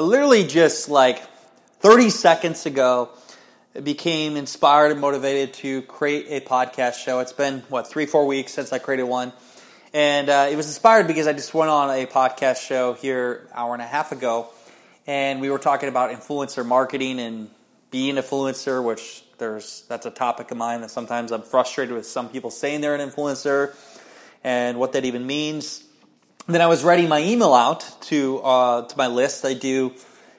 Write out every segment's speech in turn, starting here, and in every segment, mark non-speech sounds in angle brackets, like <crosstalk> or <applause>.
Literally just like 30 seconds ago became inspired and motivated to create a podcast show. It's been, what, three, four weeks since I created one. And uh, it was inspired because I just went on a podcast show here hour and a half ago, and we were talking about influencer marketing and being an influencer, which there's that's a topic of mine that sometimes I'm frustrated with some people saying they're an influencer and what that even means then I was writing my email out to uh, to my list. I do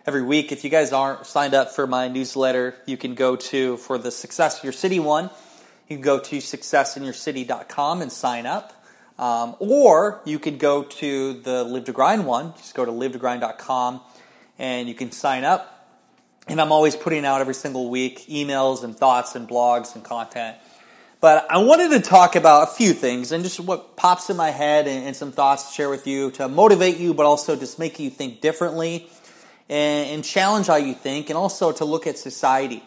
every week. If you guys aren't signed up for my newsletter, you can go to for the Success of Your City one. You can go to successinyourcity.com and sign up. Um, or you could go to the Live to Grind one. Just go to livetogrind.com and you can sign up. And I'm always putting out every single week emails and thoughts and blogs and content but I wanted to talk about a few things and just what pops in my head and, and some thoughts to share with you to motivate you, but also just make you think differently and, and challenge how you think, and also to look at society.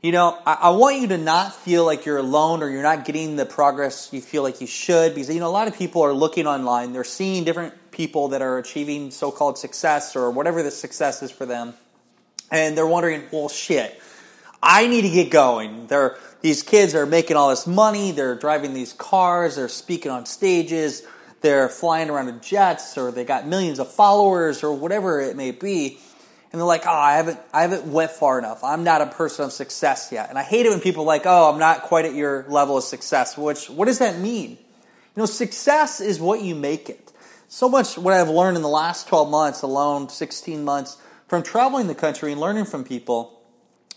You know, I, I, want you to not feel like you're alone or you're not getting the progress you feel like you should because, you know, a lot of people are looking online. They're seeing different people that are achieving so called success or whatever the success is for them. And they're wondering, well, shit, I need to get going. They're, these kids are making all this money, they're driving these cars, they're speaking on stages, they're flying around in jets, or they got millions of followers, or whatever it may be. And they're like, oh, I haven't, I haven't went far enough. I'm not a person of success yet. And I hate it when people are like, oh, I'm not quite at your level of success. Which, what does that mean? You know, success is what you make it. So much what I've learned in the last 12 months alone, 16 months, from traveling the country and learning from people,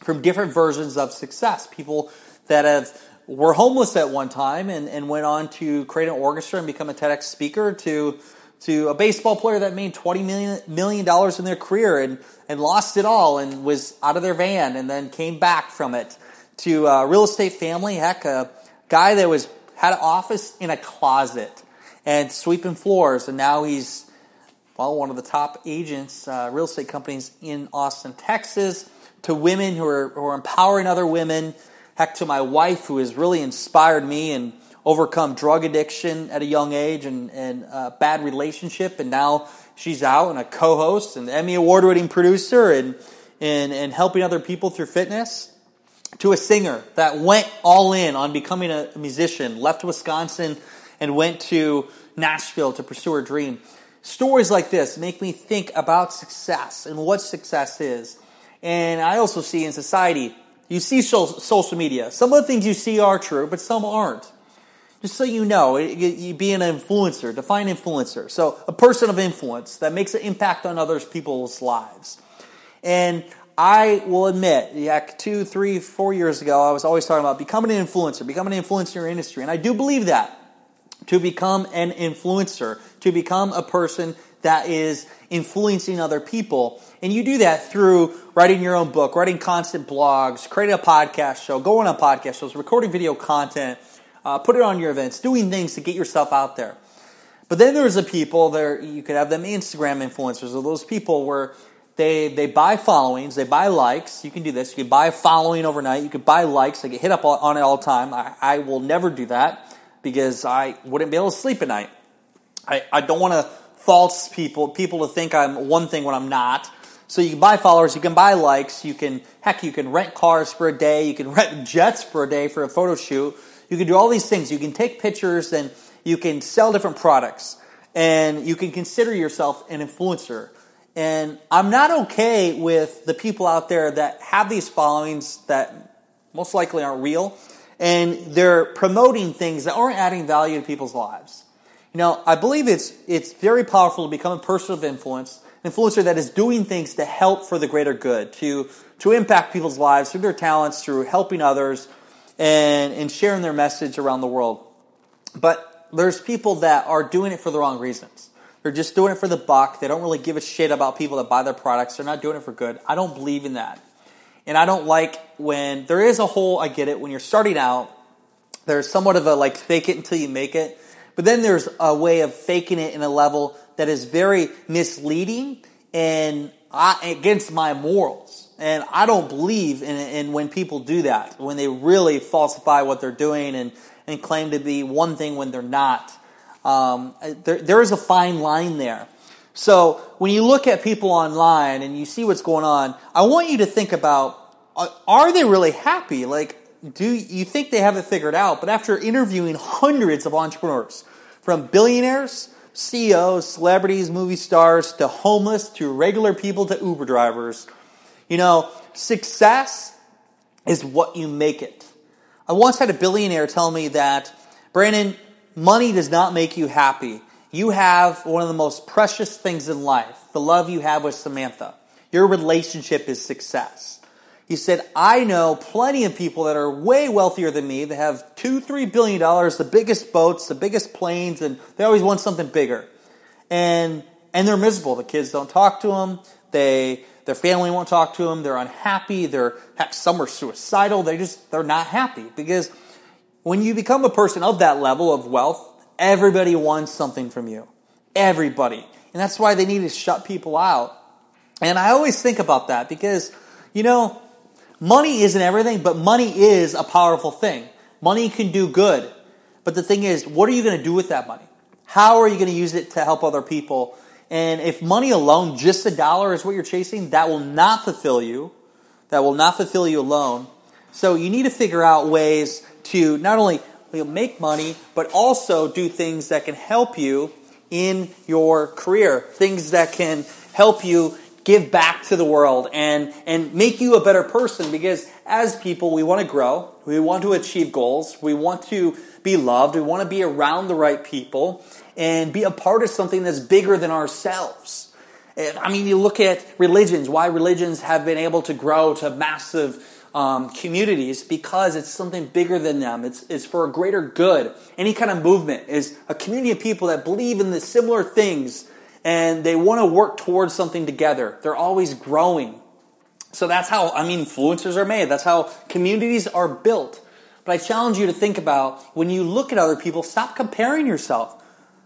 from different versions of success. People that have were homeless at one time and, and went on to create an orchestra and become a TEDx speaker to to a baseball player that made $20 million, million dollars in their career and, and lost it all and was out of their van and then came back from it to a real estate family. Heck, a guy that was had an office in a closet and sweeping floors and now he's well one of the top agents, uh, real estate companies in Austin, Texas to women who are, who are empowering other women Heck, to my wife, who has really inspired me and overcome drug addiction at a young age and, and a bad relationship. And now she's out and a co host and Emmy Award winning producer and, and, and helping other people through fitness. To a singer that went all in on becoming a musician, left Wisconsin and went to Nashville to pursue her dream. Stories like this make me think about success and what success is. And I also see in society you see social media. Some of the things you see are true, but some aren't. Just so you know, you be an influencer. Define influencer. So a person of influence that makes an impact on others people's lives. And I will admit, yeah, two, three, four years ago, I was always talking about becoming an influencer, becoming an influencer in your industry. And I do believe that. To become an influencer, to become a person that is influencing other people. And you do that through writing your own book, writing constant blogs, creating a podcast show, going on podcast shows, recording video content, uh, put it on your events, doing things to get yourself out there. But then there's the people there, you could have them Instagram influencers, or those people where they, they buy followings, they buy likes. You can do this. You can buy a following overnight. You can buy likes. I get hit up on it all the time. I, I will never do that because I wouldn't be able to sleep at night. I, I don't want to false people, people to think I'm one thing when I'm not. So you can buy followers, you can buy likes, you can, heck, you can rent cars for a day, you can <laughs> rent jets for a day for a photo shoot. You can do all these things. You can take pictures and you can sell different products and you can consider yourself an influencer. And I'm not okay with the people out there that have these followings that most likely aren't real and they're promoting things that aren't adding value to people's lives. You know, I believe it's, it's very powerful to become a person of influence, an influencer that is doing things to help for the greater good, to, to impact people's lives through their talents, through helping others, and, and sharing their message around the world. But there's people that are doing it for the wrong reasons. They're just doing it for the buck. They don't really give a shit about people that buy their products. They're not doing it for good. I don't believe in that. And I don't like when there is a whole, I get it, when you're starting out, there's somewhat of a like fake it until you make it. But then there's a way of faking it in a level that is very misleading and I, against my morals. And I don't believe in, in when people do that, when they really falsify what they're doing and, and claim to be one thing when they're not. Um, there, there is a fine line there. So when you look at people online and you see what's going on, I want you to think about uh, are they really happy? Like, do you think they have it figured out? But after interviewing hundreds of entrepreneurs, from billionaires, CEOs, celebrities, movie stars, to homeless, to regular people, to Uber drivers, you know, success is what you make it. I once had a billionaire tell me that, Brandon, money does not make you happy. You have one of the most precious things in life the love you have with Samantha. Your relationship is success. He said, I know plenty of people that are way wealthier than me that have two, three billion dollars, the biggest boats, the biggest planes, and they always want something bigger. And, and they're miserable. The kids don't talk to them. They, their family won't talk to them. They're unhappy. They're, heck, some are suicidal. They just, they're not happy because when you become a person of that level of wealth, everybody wants something from you. Everybody. And that's why they need to shut people out. And I always think about that because, you know, money isn't everything, but money is a powerful thing. Money can do good. But the thing is, what are you going to do with that money? How are you going to use it to help other people? And if money alone, just a dollar is what you're chasing, that will not fulfill you. That will not fulfill you alone. So you need to figure out ways to not only make money, but also do things that can help you in your career, things that can help you give back to the world and, and make you a better person because as people, we want to grow, we want to achieve goals, we want to be loved, we want to be around the right people and be a part of something that's bigger than ourselves. I mean, you look at religions, why religions have been able to grow to massive um, communities because it's something bigger than them. It's, it's for a greater good. Any kind of movement is a community of people that believe in the similar things and they want to work towards something together. They're always growing. So that's how, I mean, influencers are made. That's how communities are built. But I challenge you to think about when you look at other people, stop comparing yourself.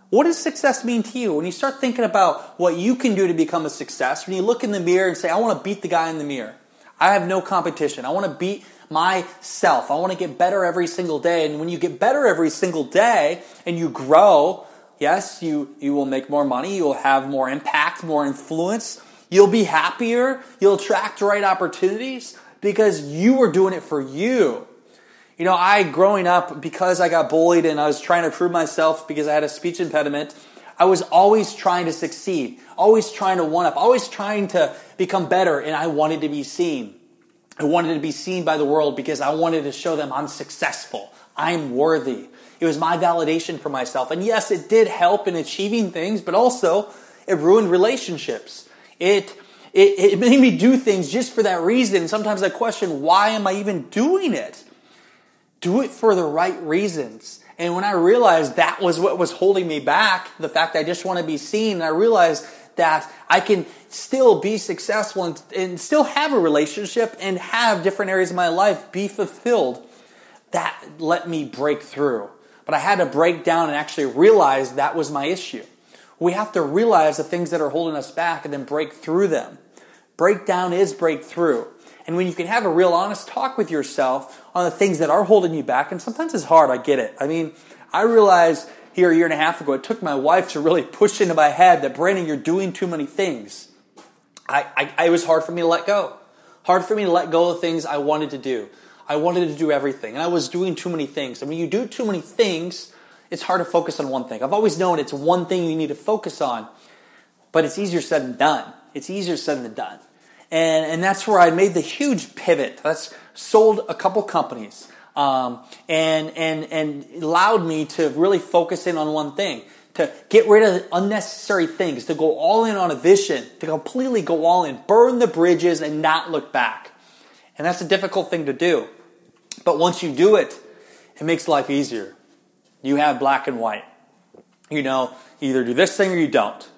What does success mean to you? When you start thinking about what you can do to become a success, when you look in the mirror and say, I want to beat the guy in the mirror, I have no competition. I want to beat myself. I want to get better every single day. And when you get better every single day and you grow, yes, you, you will make more money. You'll have more impact, more influence. You'll be happier. You'll attract the right opportunities because you were doing it for you. You know, I, growing up, because I got bullied and I was trying to prove myself because I had a speech impediment, I was always trying to succeed, always trying to one up, always trying to become better, and I wanted to be seen. I wanted to be seen by the world because I wanted to show them I'm successful, I'm worthy. It was my validation for myself. And yes, it did help in achieving things, but also it ruined relationships. It, it, it <laughs> made me do things just for that reason. Sometimes I question, why am I even doing it? Do it for the right reasons. And when I realized that was what was holding me back, the fact I just want to be seen, I realized that I can still be successful and, and, still have a relationship and have different areas of my life be fulfilled. That let me break through. But I had to break down and actually realize that was my issue. We have to realize the things that are holding us back and then break through them. Breakdown is breakthrough. And when you can have a real honest talk with yourself on the things that are holding you back, and sometimes it's hard, I get it. I mean, I realized here a year and a half ago, it took my wife to really push into my head that, Brandon, you're doing too many things. I, I, it was hard for me to let go. Hard for me to let go of things I wanted to do. I wanted to do everything, and I was doing too many things. And when you do too many things, it's hard to focus on one thing. I've always known it's one thing you need to focus on, but it's easier said than done. It's easier said than done. And, and that's where I made the huge pivot. That's sold a couple companies um, and, and, and allowed me to really focus in on one thing, to get rid of unnecessary things, to go all in on a vision, to completely go all in, burn the bridges and not look back. And that's a difficult thing to do. But once you do it, it makes life easier. You have black and white. you know, either do this thing or you don't.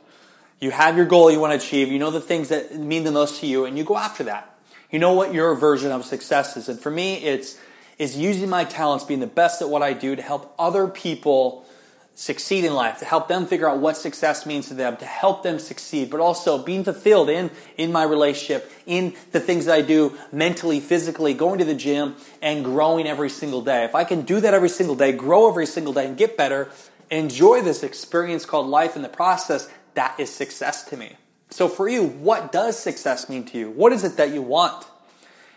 You have your goal you want to achieve. You know the things that mean the most to you, and you go after that. You know what your version of success is. And for me, it's is using my talents, being the best at what I do to help other people succeed in life, to help them figure out what success means to them, to help them succeed, but also being fulfilled in, in my relationship, in the things that I do mentally, physically, going to the gym, and growing every single day. If I can do that every single day, grow every single day, and get better, enjoy this experience called life in the process, that is success to me. So for you, what does success mean to you? What is it that you want?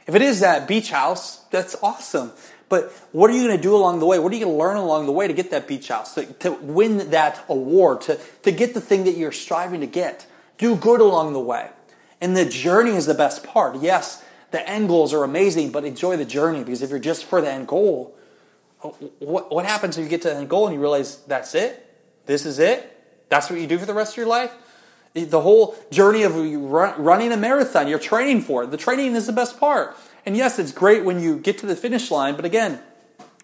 If it is that beach house, that's awesome. But what are you going to do along the way? What are you going to learn along the way to get that beach house, to, to win that award, to, to get the thing that you're striving to get? Do good along the way. And the journey is the best part. Yes, the end goals are amazing, but enjoy the journey because if you're just for the end goal, uh, what, what happens if you get to the end goal and you realize that's it? This is it? That's what you do for the rest of your life? The whole journey of running a marathon, you're training for it. The training is the best part. And yes, it's great when you get to the finish line, but again,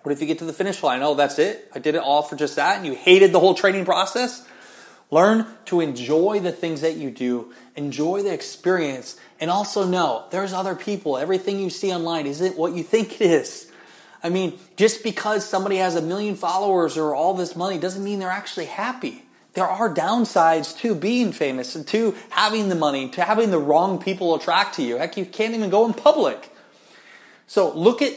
what if you get to the finish line? Oh, that's it? I did it all for just that, and you hated the whole training process? Learn to enjoy the things that you do, enjoy the experience, and also know there's other people. Everything you see online isn't what you think it is. I mean, just because somebody has a million followers or all this money doesn't mean they're actually happy. There are downsides to being famous and to having the money, to having the wrong people attract to you. Heck, you can't even go in public. So look at,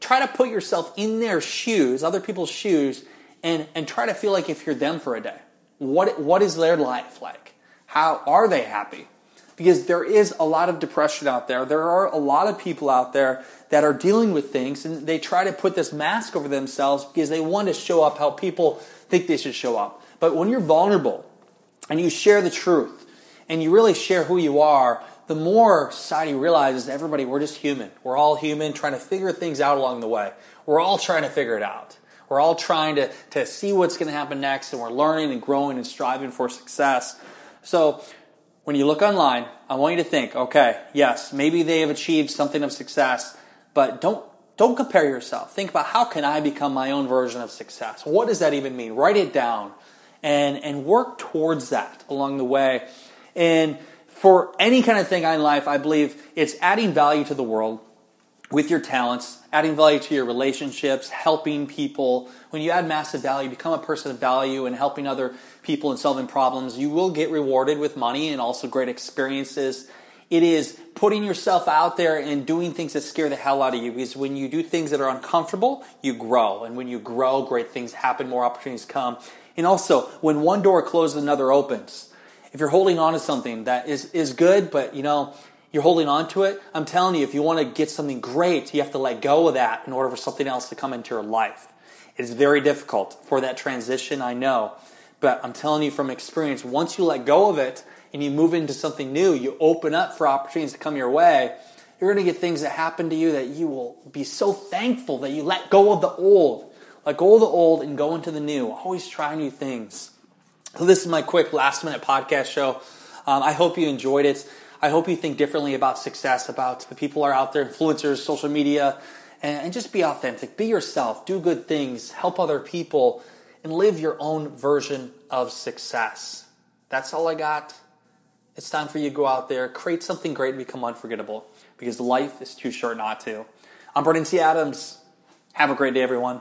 try to put yourself in their shoes, other people's shoes, and, and try to feel like if you're them for a day. What, what is their life like? How are they happy? Because there is a lot of depression out there. There are a lot of people out there that are dealing with things and they try to put this mask over themselves because they want to show up how people think they should show up. But when you're vulnerable and you share the truth and you really share who you are, the more society realizes everybody, we're just human. We're all human trying to figure things out along the way. We're all trying to figure it out. We're all trying to, to see what's going to happen next, and we're learning and growing and striving for success. So, when you look online, I want you to think, okay, yes, maybe they have achieved something of success, but don't don't compare yourself. Think about how can I become my own version of success? What does that even mean? Write it down and and work towards that along the way. And for any kind of thing in life, I believe it's adding value to the world with your talents, adding value to your relationships, helping people. When you add massive value, become a person of value and helping other people and solving problems, you will get rewarded with money and also great experiences. It is putting yourself out there and doing things that scare the hell out of you because when you do things that are uncomfortable, you grow. And when you grow, great things happen, more opportunities come. And also, when one door closes, another opens if you're holding on to something that is, is good, but you know, you're holding on to it, I'm telling you, if you want to get something great, you have to let go of that in order for something else to come into your life. It is very difficult for that transition, I know. But I'm telling you from experience, once you let go of it and you move into something new, you open up for opportunities to come your way, you're going to get things that happen to you that you will be so thankful that you let go of the old. Let go of the old and go into the new. Always try new things. So this is my quick last minute podcast show. Um, I hope you enjoyed it. I hope you think differently about success, about the people are out there, influencers, social media, and, and just be authentic. Be yourself. Do good things. Help other people, and live your own version of success. That's all I got. It's time for you to go out there, create something great, and become unforgettable because life is too short not to. I'm Brandon T. Adams. Have a great day, everyone.